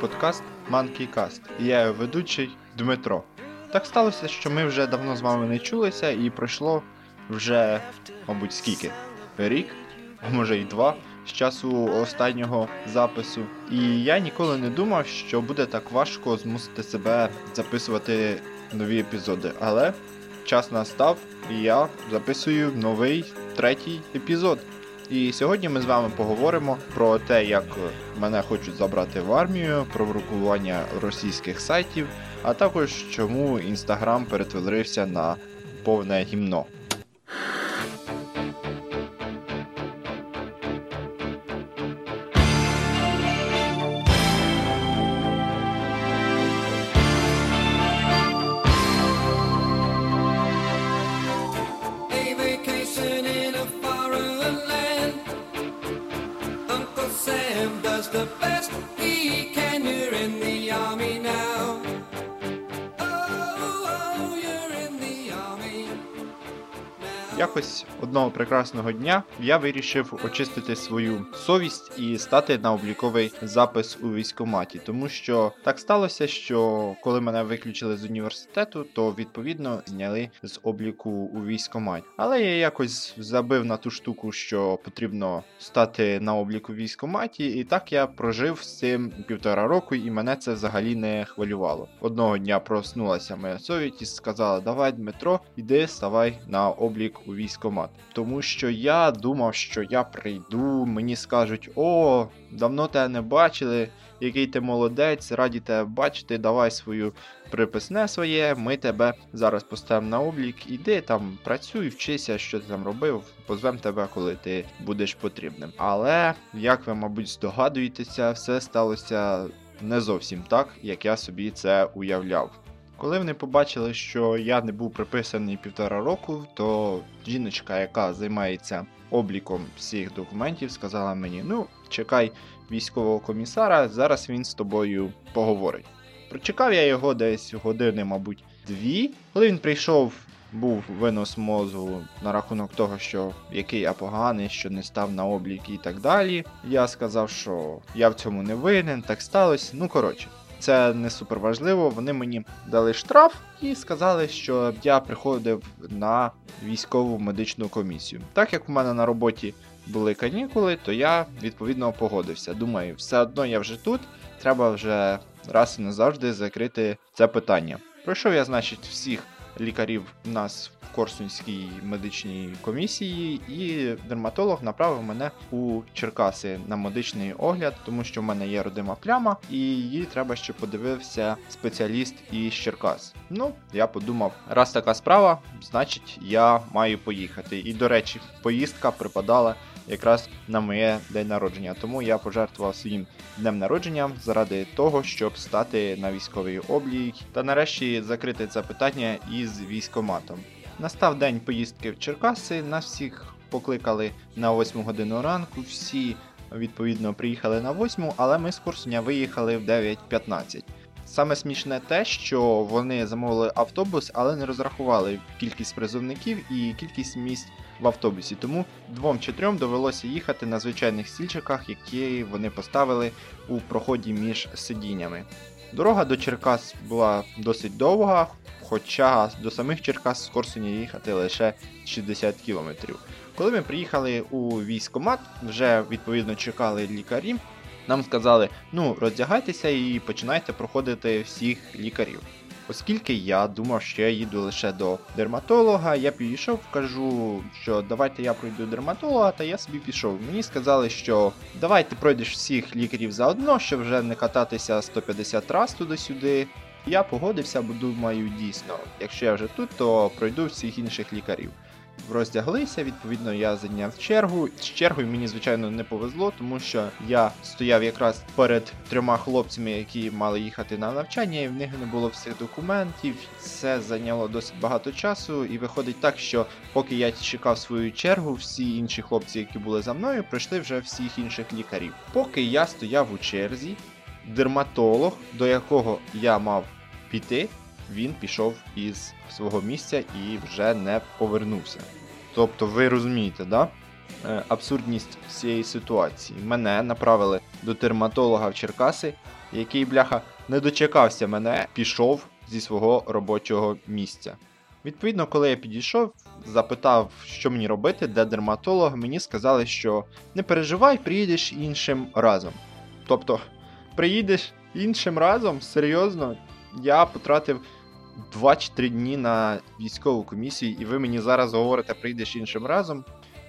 подкаст MonkeyCast. Я його ведучий Дмитро. Так сталося, що ми вже давно з вами не чулися, і пройшло вже, мабуть, скільки? Рік, а може й два з часу останнього запису. І я ніколи не думав, що буде так важко змусити себе записувати нові епізоди. Але час настав, і я записую новий третій епізод. І сьогодні ми з вами поговоримо про те, як мене хочуть забрати в армію, про врукування російських сайтів, а також чому інстаграм перетворився на повне гімно. Одного прекрасного дня я вирішив очистити свою совість і стати на обліковий запис у військкоматі, тому що так сталося, що коли мене виключили з університету, то відповідно зняли з обліку у військкоматі. Але я якось забив на ту штуку, що потрібно стати на обліку військкоматі, і так я прожив з цим півтора року, і мене це взагалі не хвилювало. Одного дня проснулася моя совість і сказала: Давай, Дмитро, іди ставай на облік у військкомат. Тому що я думав, що я прийду, мені скажуть: о, давно тебе не бачили, який ти молодець, раді тебе бачити, давай свою приписне своє, ми тебе зараз поставимо на облік, іди там, працюй, вчися, що ти там робив, позвем тебе, коли ти будеш потрібним. Але, як ви, мабуть, здогадуєтеся, все сталося не зовсім так, як я собі це уявляв. Коли вони побачили, що я не був приписаний півтора року, то жіночка, яка займається обліком всіх документів, сказала мені: ну, чекай військового комісара, зараз він з тобою поговорить. Прочекав я його десь години, мабуть, дві. Коли він прийшов, був винос мозгу на рахунок того, що який я поганий, що не став на облік і так далі. Я сказав, що я в цьому не винен, так сталося. Ну коротше. Це не супер важливо. Вони мені дали штраф і сказали, що я приходив на військову медичну комісію. Так як у мене на роботі були канікули, то я відповідно погодився. Думаю, все одно я вже тут, треба вже раз і назавжди закрити це питання. Пройшов я, значить, всіх лікарів у нас в Корсунській медичній комісії, і дерматолог направив мене у Черкаси на медичний огляд, тому що в мене є родима пляма, і її треба, щоб подивився спеціаліст із Черкас. Ну, я подумав, раз така справа, значить я маю поїхати. І до речі, поїздка припадала якраз на моє день народження. Тому я пожертвував своїм днем народження заради того, щоб стати на військовий облік та нарешті закрити це питання із військоматом. Настав день поїздки в Черкаси. Нас всіх покликали на 8 годину ранку. Всі відповідно приїхали на 8, але ми з Корсуня виїхали в 9.15. Саме смішне те, що вони замовили автобус, але не розрахували кількість призовників і кількість місць в автобусі. Тому двом чи трьом довелося їхати на звичайних стільчиках, які вони поставили у проході між сидіннями. Дорога до Черкас була досить довга, хоча до самих Черкас з Корсуня їхати лише 60 кілометрів. Коли ми приїхали у військкомат, вже відповідно чекали лікарі. Нам сказали, ну роздягайтеся і починайте проходити всіх лікарів. Оскільки я думав, що я їду лише до дерматолога, я підійшов, кажу, що давайте я пройду дерматолога, та я собі пішов. Мені сказали, що давай ти пройдеш всіх лікарів заодно, щоб вже не кататися 150 раз туди-сюди. Я погодився, бо думаю, дійсно, якщо я вже тут, то пройду всіх інших лікарів. Роздяглися, відповідно, я зайняв чергу. З чергою мені, звичайно, не повезло, тому що я стояв якраз перед трьома хлопцями, які мали їхати на навчання, і в них не було всіх документів. Це зайняло досить багато часу, і виходить так, що поки я чекав свою чергу, всі інші хлопці, які були за мною, пройшли вже всіх інших лікарів. Поки я стояв у черзі, дерматолог, до якого я мав піти, він пішов із свого місця і вже не повернувся. Тобто, ви розумієте, да? е, абсурдність всієї ситуації. Мене направили до дерматолога в Черкаси, який, бляха, не дочекався мене, пішов зі свого робочого місця. Відповідно, коли я підійшов, запитав, що мені робити, де дерматолог, мені сказали, що не переживай, приїдеш іншим разом. Тобто, приїдеш іншим разом? Серйозно? Я потратив 2 чи 3 дні на військову комісію, і ви мені зараз говорите, прийдеш іншим разом.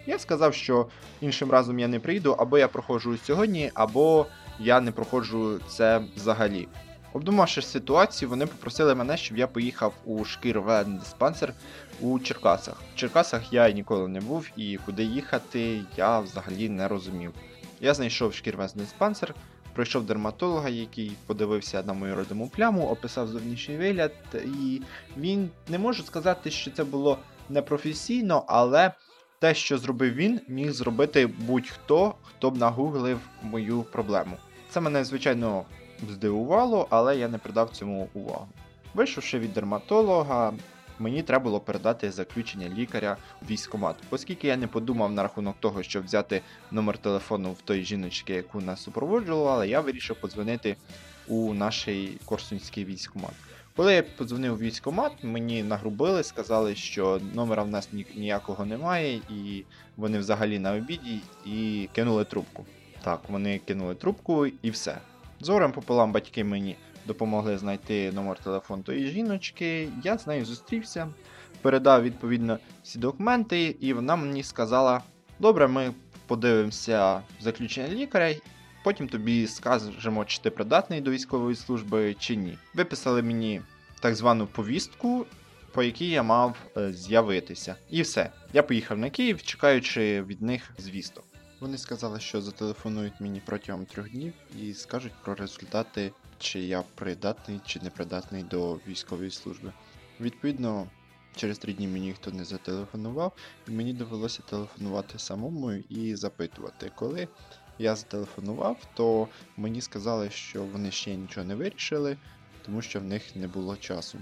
Я сказав, що іншим разом я не прийду, або я проходжу сьогодні, або я не проходжу це взагалі. Обдумавши ситуацію, вони попросили мене, щоб я поїхав у шкір диспансер у Черкасах. В Черкасах я ніколи не був і куди їхати я взагалі не розумів. Я знайшов шкірвезний диспансер, пройшов дерматолога, який подивився на мою родиму пляму, описав зовнішній вигляд, і він не можу сказати, що це було непрофесійно, але те, що зробив він, міг зробити будь-хто, хто б нагуглив мою проблему. Це мене, звичайно, здивувало, але я не придав цьому увагу. Вийшовши від дерматолога, мені треба було передати заключення лікаря в військкомат. Оскільки я не подумав на рахунок того, щоб взяти номер телефону в той жіночки, яку нас супроводжувала, я вирішив подзвонити у наш Корсунський військкомат. Коли я подзвонив у військкомат, мені нагрубили, сказали, що номера в нас ні- ніякого немає, і вони взагалі на обіді, і кинули трубку. Так, вони кинули трубку і все. Зорем пополам батьки мені допомогли знайти номер телефону тої жіночки. Я з нею зустрівся, передав відповідно всі документи, і вона мені сказала: добре, ми подивимося заключення лікаря. Потім тобі скажемо, чи ти придатний до військової служби, чи ні. Виписали мені так звану повістку, по якій я мав е, з'явитися. І все. Я поїхав на Київ, чекаючи від них звісток. Вони сказали, що зателефонують мені протягом трьох днів і скажуть про результати, чи я придатний чи непридатний до військової служби. Відповідно, через три дні мені ніхто не зателефонував, і мені довелося телефонувати самому і запитувати. Коли я зателефонував, то мені сказали, що вони ще нічого не вирішили, тому що в них не було часу.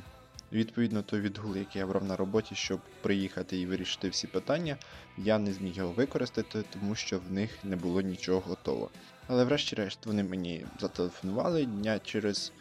Відповідно, той відгул, який я брав на роботі, щоб приїхати і вирішити всі питання, я не зміг його використати, тому що в них не було нічого готово. Але врешті-решт вони мені зателефонували дня через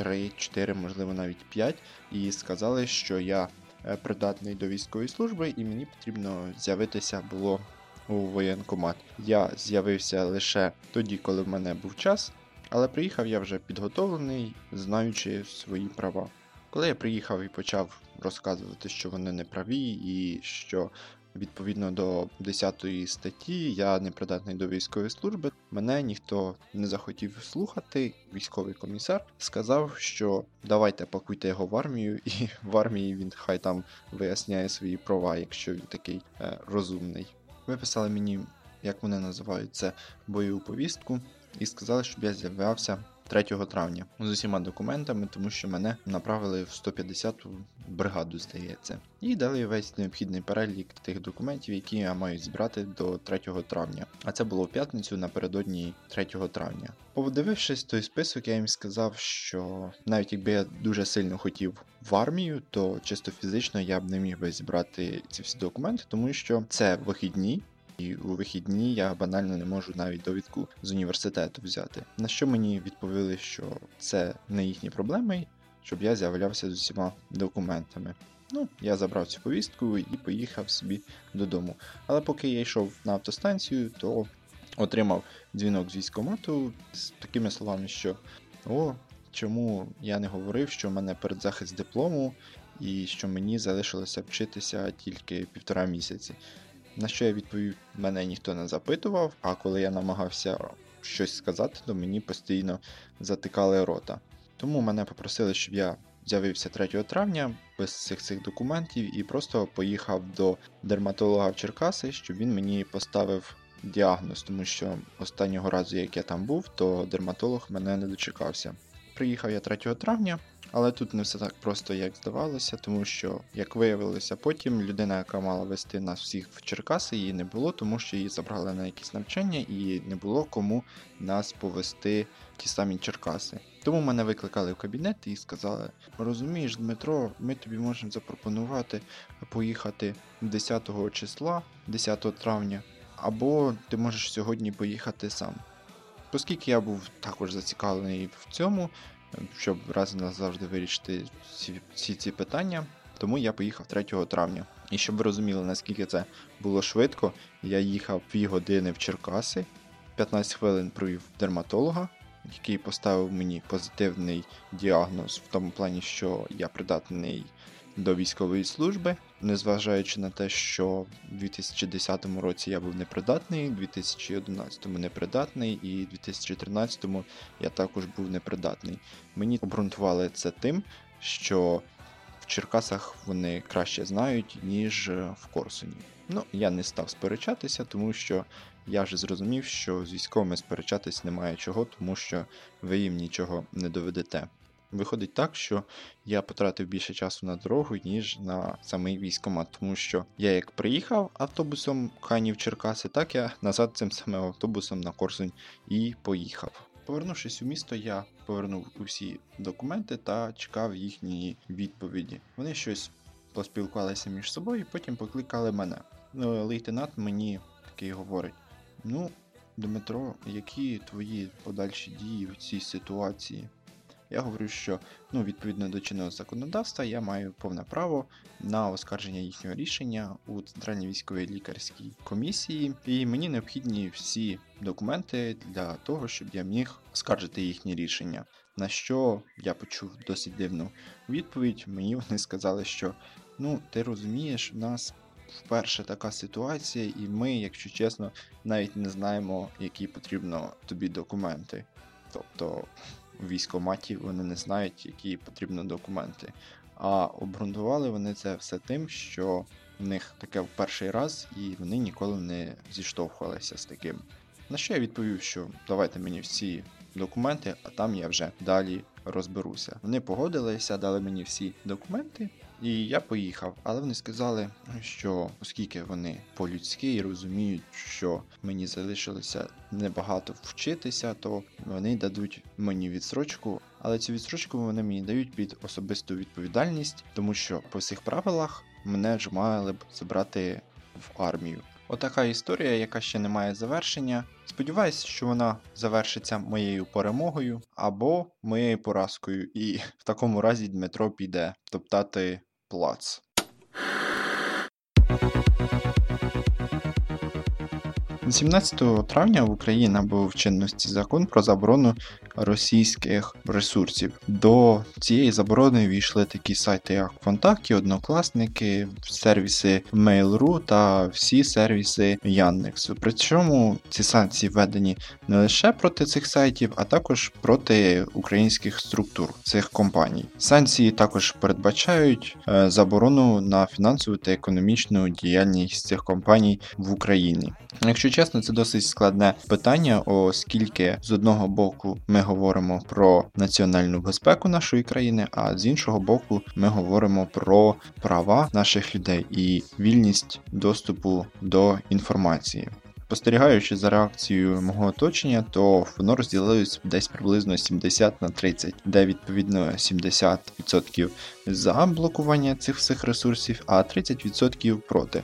3-4, можливо навіть 5, і сказали, що я е, придатний до військової служби, і мені потрібно з'явитися було у воєнкомат. Я з'явився лише тоді, коли в мене був час, але приїхав я вже підготовлений, знаючи свої права. Коли я приїхав і почав розказувати, що вони не праві, і що відповідно до 10 статті я не придатний до військової служби, мене ніхто не захотів слухати. Військовий комісар сказав, що давайте пакуйте його в армію, і в армії він хай там виясняє свої права, якщо він такий е, розумний. Виписали мені, як вони називають це, бойову повістку, і сказали, щоб я з'являвся 3 травня з усіма документами, тому що мене направили в 150-ту бригаду, здається, і дали весь необхідний перелік тих документів, які я маю зібрати до 3 травня. А це було в п'ятницю напередодні 3 травня. Подивившись той список, я їм сказав, що навіть якби я дуже сильно хотів в армію, то чисто фізично я б не міг би зібрати ці всі документи, тому що це вихідні. І у вихідні я банально не можу навіть довідку з університету взяти. На що мені відповіли, що це не їхні проблеми, щоб я з'являвся з усіма документами. Ну, я забрав цю повістку і поїхав собі додому. Але поки я йшов на автостанцію, то отримав дзвінок з військкомату з такими словами, що о, чому я не говорив, що в мене передзахист диплому, і що мені залишилося вчитися тільки півтора місяці. На що я відповів, мене ніхто не запитував, а коли я намагався щось сказати, то мені постійно затикали рота. Тому мене попросили, щоб я з'явився 3 травня без цих цих документів і просто поїхав до дерматолога в Черкаси, щоб він мені поставив діагноз, тому що останнього разу, як я там був, то дерматолог мене не дочекався. Приїхав я 3 травня, але тут не все так просто, як здавалося, тому що, як виявилося потім, людина, яка мала вести нас всіх в Черкаси, її не було, тому що її забрали на якісь навчання і не було кому нас повести в ті самі Черкаси. Тому мене викликали в кабінет і сказали: розумієш, Дмитро, ми тобі можемо запропонувати поїхати 10 числа, 10 травня, або ти можеш сьогодні поїхати сам. Оскільки я був також зацікавлений в цьому, щоб раз назавжди вирішити всі, всі ці питання, тому я поїхав 3 травня. І щоб ви розуміли, наскільки це було швидко, я їхав 2 години в Черкаси, 15 хвилин провів дерматолога, який поставив мені позитивний діагноз в тому плані, що я придатний до військової служби, незважаючи на те, що в 2010 році я був непридатний, в 2011 непридатний і в 2013 я також був непридатний. Мені обґрунтували це тим, що в Черкасах вони краще знають, ніж в Корсуні. Ну, я не став сперечатися, тому що я вже зрозумів, що з військовими сперечатись немає чого, тому що ви їм нічого не доведете. Виходить так, що я потратив більше часу на дорогу, ніж на самий військомат, тому що я як приїхав автобусом Канів Черкаси, так я назад цим самим автобусом на Корсунь і поїхав. Повернувшись у місто, я повернув усі документи та чекав їхньої відповіді. Вони щось поспілкувалися між собою, потім покликали мене. Ну, лейтенант мені такий говорить: Ну, Дмитро, які твої подальші дії в цій ситуації? Я говорю, що ну, відповідно до чинного законодавства я маю повне право на оскарження їхнього рішення у Центральній військовій лікарській комісії, і мені необхідні всі документи для того, щоб я міг оскаржити їхні рішення. На що я почув досить дивну відповідь. Мені вони сказали, що ну ти розумієш, у нас вперше така ситуація, і ми, якщо чесно, навіть не знаємо, які потрібно тобі документи. Тобто в військоматі, вони не знають, які потрібні документи. А обґрунтували вони це все тим, що в них таке в перший раз, і вони ніколи не зіштовхувалися з таким. На що я відповів, що давайте мені всі документи, а там я вже далі розберуся. Вони погодилися, дали мені всі документи, і я поїхав. Але вони сказали, що оскільки вони по-людськи і розуміють, що мені залишилося небагато вчитися, то вони дадуть мені відсрочку. Але цю відсрочку вони мені дають під особисту відповідальність, тому що по всіх правилах мене ж мали б забрати в армію. Отака історія, яка ще не має завершення. Сподіваюсь, що вона завершиться моєю перемогою або моєю поразкою, і в такому разі Дмитро піде топтати плац. З 17 травня в Україні набув чинності закон про заборону російських ресурсів. До цієї заборони війшли такі сайти, як ВКонтакті, Однокласники, сервіси Mail.ru та всі сервіси Яндексу. Причому ці санкції введені не лише проти цих сайтів, а також проти українських структур цих компаній. Санкції також передбачають е, заборону на фінансову та економічну діяльність цих компаній в Україні. Якщо чесно, це досить складне питання, оскільки з одного боку ми говоримо про національну безпеку нашої країни, а з іншого боку, ми говоримо про права наших людей і вільність доступу до інформації. Спостерігаючи за реакцією мого оточення, то воно розділилось десь приблизно 70 на 30, де відповідно 70% за блокування цих всіх ресурсів, а 30% проти.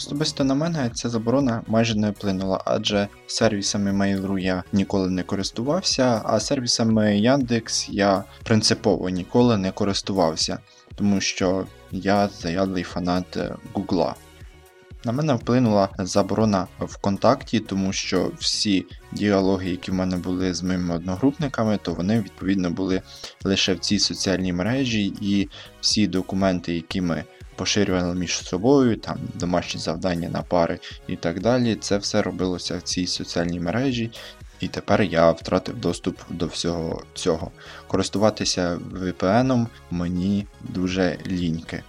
Особисто на мене ця заборона майже не вплинула, адже сервісами Mail.ru я ніколи не користувався, а сервісами Яндекс я принципово ніколи не користувався, тому що я заядлий фанат Гугла. На мене вплинула заборона ВКонтакті, тому що всі діалоги, які в мене були з моїми одногрупниками, то вони відповідно були лише в цій соціальній мережі, і всі документи, які ми поширювали між собою, там домашні завдання на пари і так далі. Це все робилося в цій соціальній мережі, і тепер я втратив доступ до всього цього. Користуватися VPN мені дуже ліньки.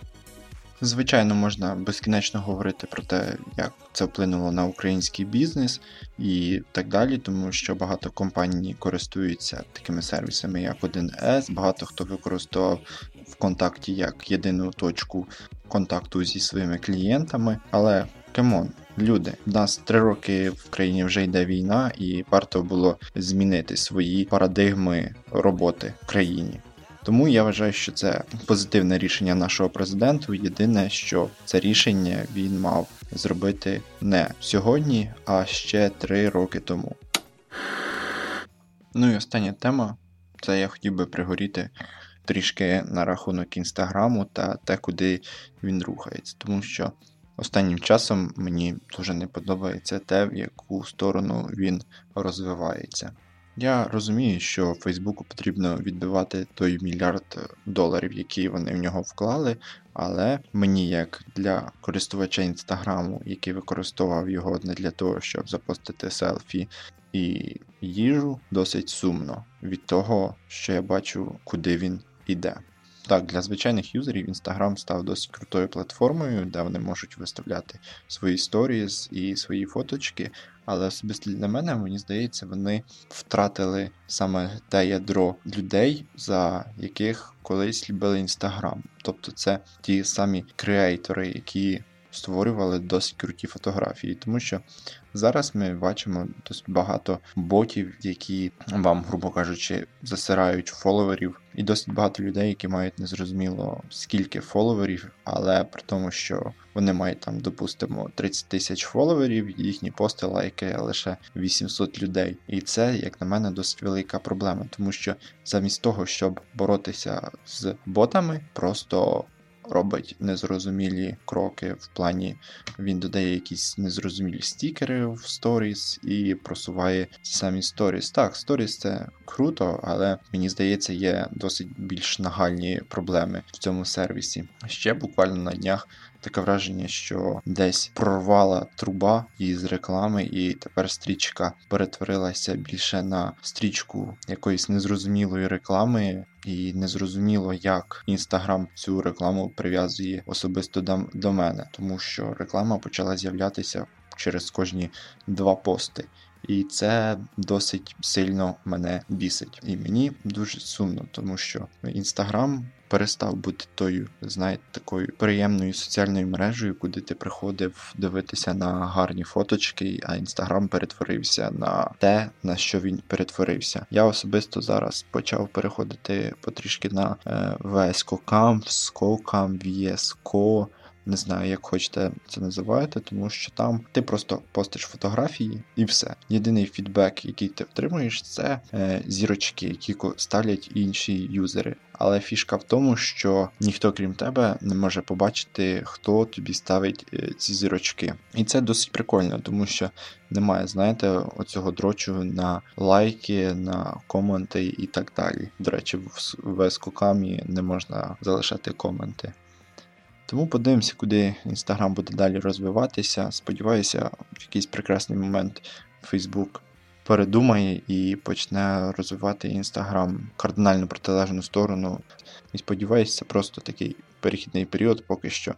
Звичайно, можна безкінечно говорити про те, як це вплинуло на український бізнес і так далі, тому що багато компаній користуються такими сервісами, як 1С, багато хто використовував ВКонтакті як єдину точку контакту зі своїми клієнтами. Але кемон, люди, в нас три роки в країні вже йде війна, і варто було змінити свої парадигми роботи в країні. Тому я вважаю, що це позитивне рішення нашого президенту. Єдине, що це рішення він мав зробити не сьогодні, а ще три роки тому. Ну і остання тема це я хотів би пригоріти трішки на рахунок інстаграму та те, куди він рухається. Тому що останнім часом мені дуже не подобається те, в яку сторону він розвивається. Я розумію, що Фейсбуку потрібно відбивати той мільярд доларів, які вони в нього вклали, але мені, як для користувача інстаграму, який використовував його не для того, щоб запостити селфі і їжу, досить сумно від того, що я бачу, куди він іде. Так, для звичайних юзерів Instagram став досить крутою платформою, де вони можуть виставляти свої сторіс і свої фоточки. Але особисто для мене, мені здається, вони втратили саме те ядро людей, за яких колись любили Інстаграм. Тобто це ті самі креатори, які створювали досить круті фотографії, тому що зараз ми бачимо досить багато ботів, які вам, грубо кажучи, засирають фоловерів, і досить багато людей, які мають незрозуміло скільки фоловерів, але при тому, що вони мають там, допустимо, 30 тисяч фоловерів, їхні пости лайки лише 800 людей. І це, як на мене, досить велика проблема, тому що замість того, щоб боротися з ботами, просто робить незрозумілі кроки в плані він додає якісь незрозумілі стікери в сторіс і просуває ці самі сторіс. Так, сторіс це круто, але мені здається, є досить більш нагальні проблеми в цьому сервісі. Ще буквально на днях. Таке враження, що десь прорвала труба із реклами, і тепер стрічка перетворилася більше на стрічку якоїсь незрозумілої реклами, і незрозуміло, як інстаграм цю рекламу прив'язує особисто до, мене, тому що реклама почала з'являтися через кожні два пости. І це досить сильно мене бісить. І мені дуже сумно, тому що інстаграм перестав бути тою, знаєте, такою приємною соціальною мережею, куди ти приходив дивитися на гарні фоточки, а інстаграм перетворився на те, на що він перетворився. Я особисто зараз почав переходити потрішки на е, VSCO-Camp, SCO-Camp, VSCO, не знаю, як хочете це називаєте, тому що там ти просто постиш фотографії і все. Єдиний фідбек, який ти отримуєш, це е, зірочки, які ставлять інші юзери. Але фішка в тому, що ніхто крім тебе не може побачити, хто тобі ставить е, ці зірочки. І це досить прикольно, тому що немає, знаєте, оцього дрочу на лайки, на коменти і так далі. До речі, в ескокамі не можна залишати коменти. Тому подивимося, куди Інстаграм буде далі розвиватися. Сподіваюся, в якийсь прекрасний момент Фейсбук передумає і почне розвивати Інстаграм кардинально протилежну сторону. І сподіваюся, це просто такий перехідний період, поки що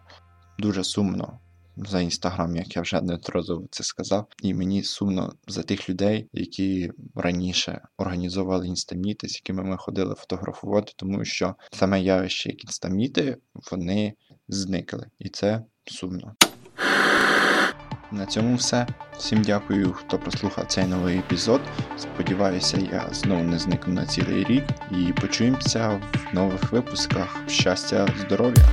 дуже сумно. За інстаграм, як я вже неодноразово це сказав, і мені сумно за тих людей, які раніше організовували інстаміти, з якими ми ходили фотографувати, тому що саме явище, як інстаміти, вони зникли, і це сумно. На цьому все. Всім дякую, хто прослухав цей новий епізод. Сподіваюся, я знову не зникну на цілий рік і почуємося в нових випусках. Щастя, здоров'я!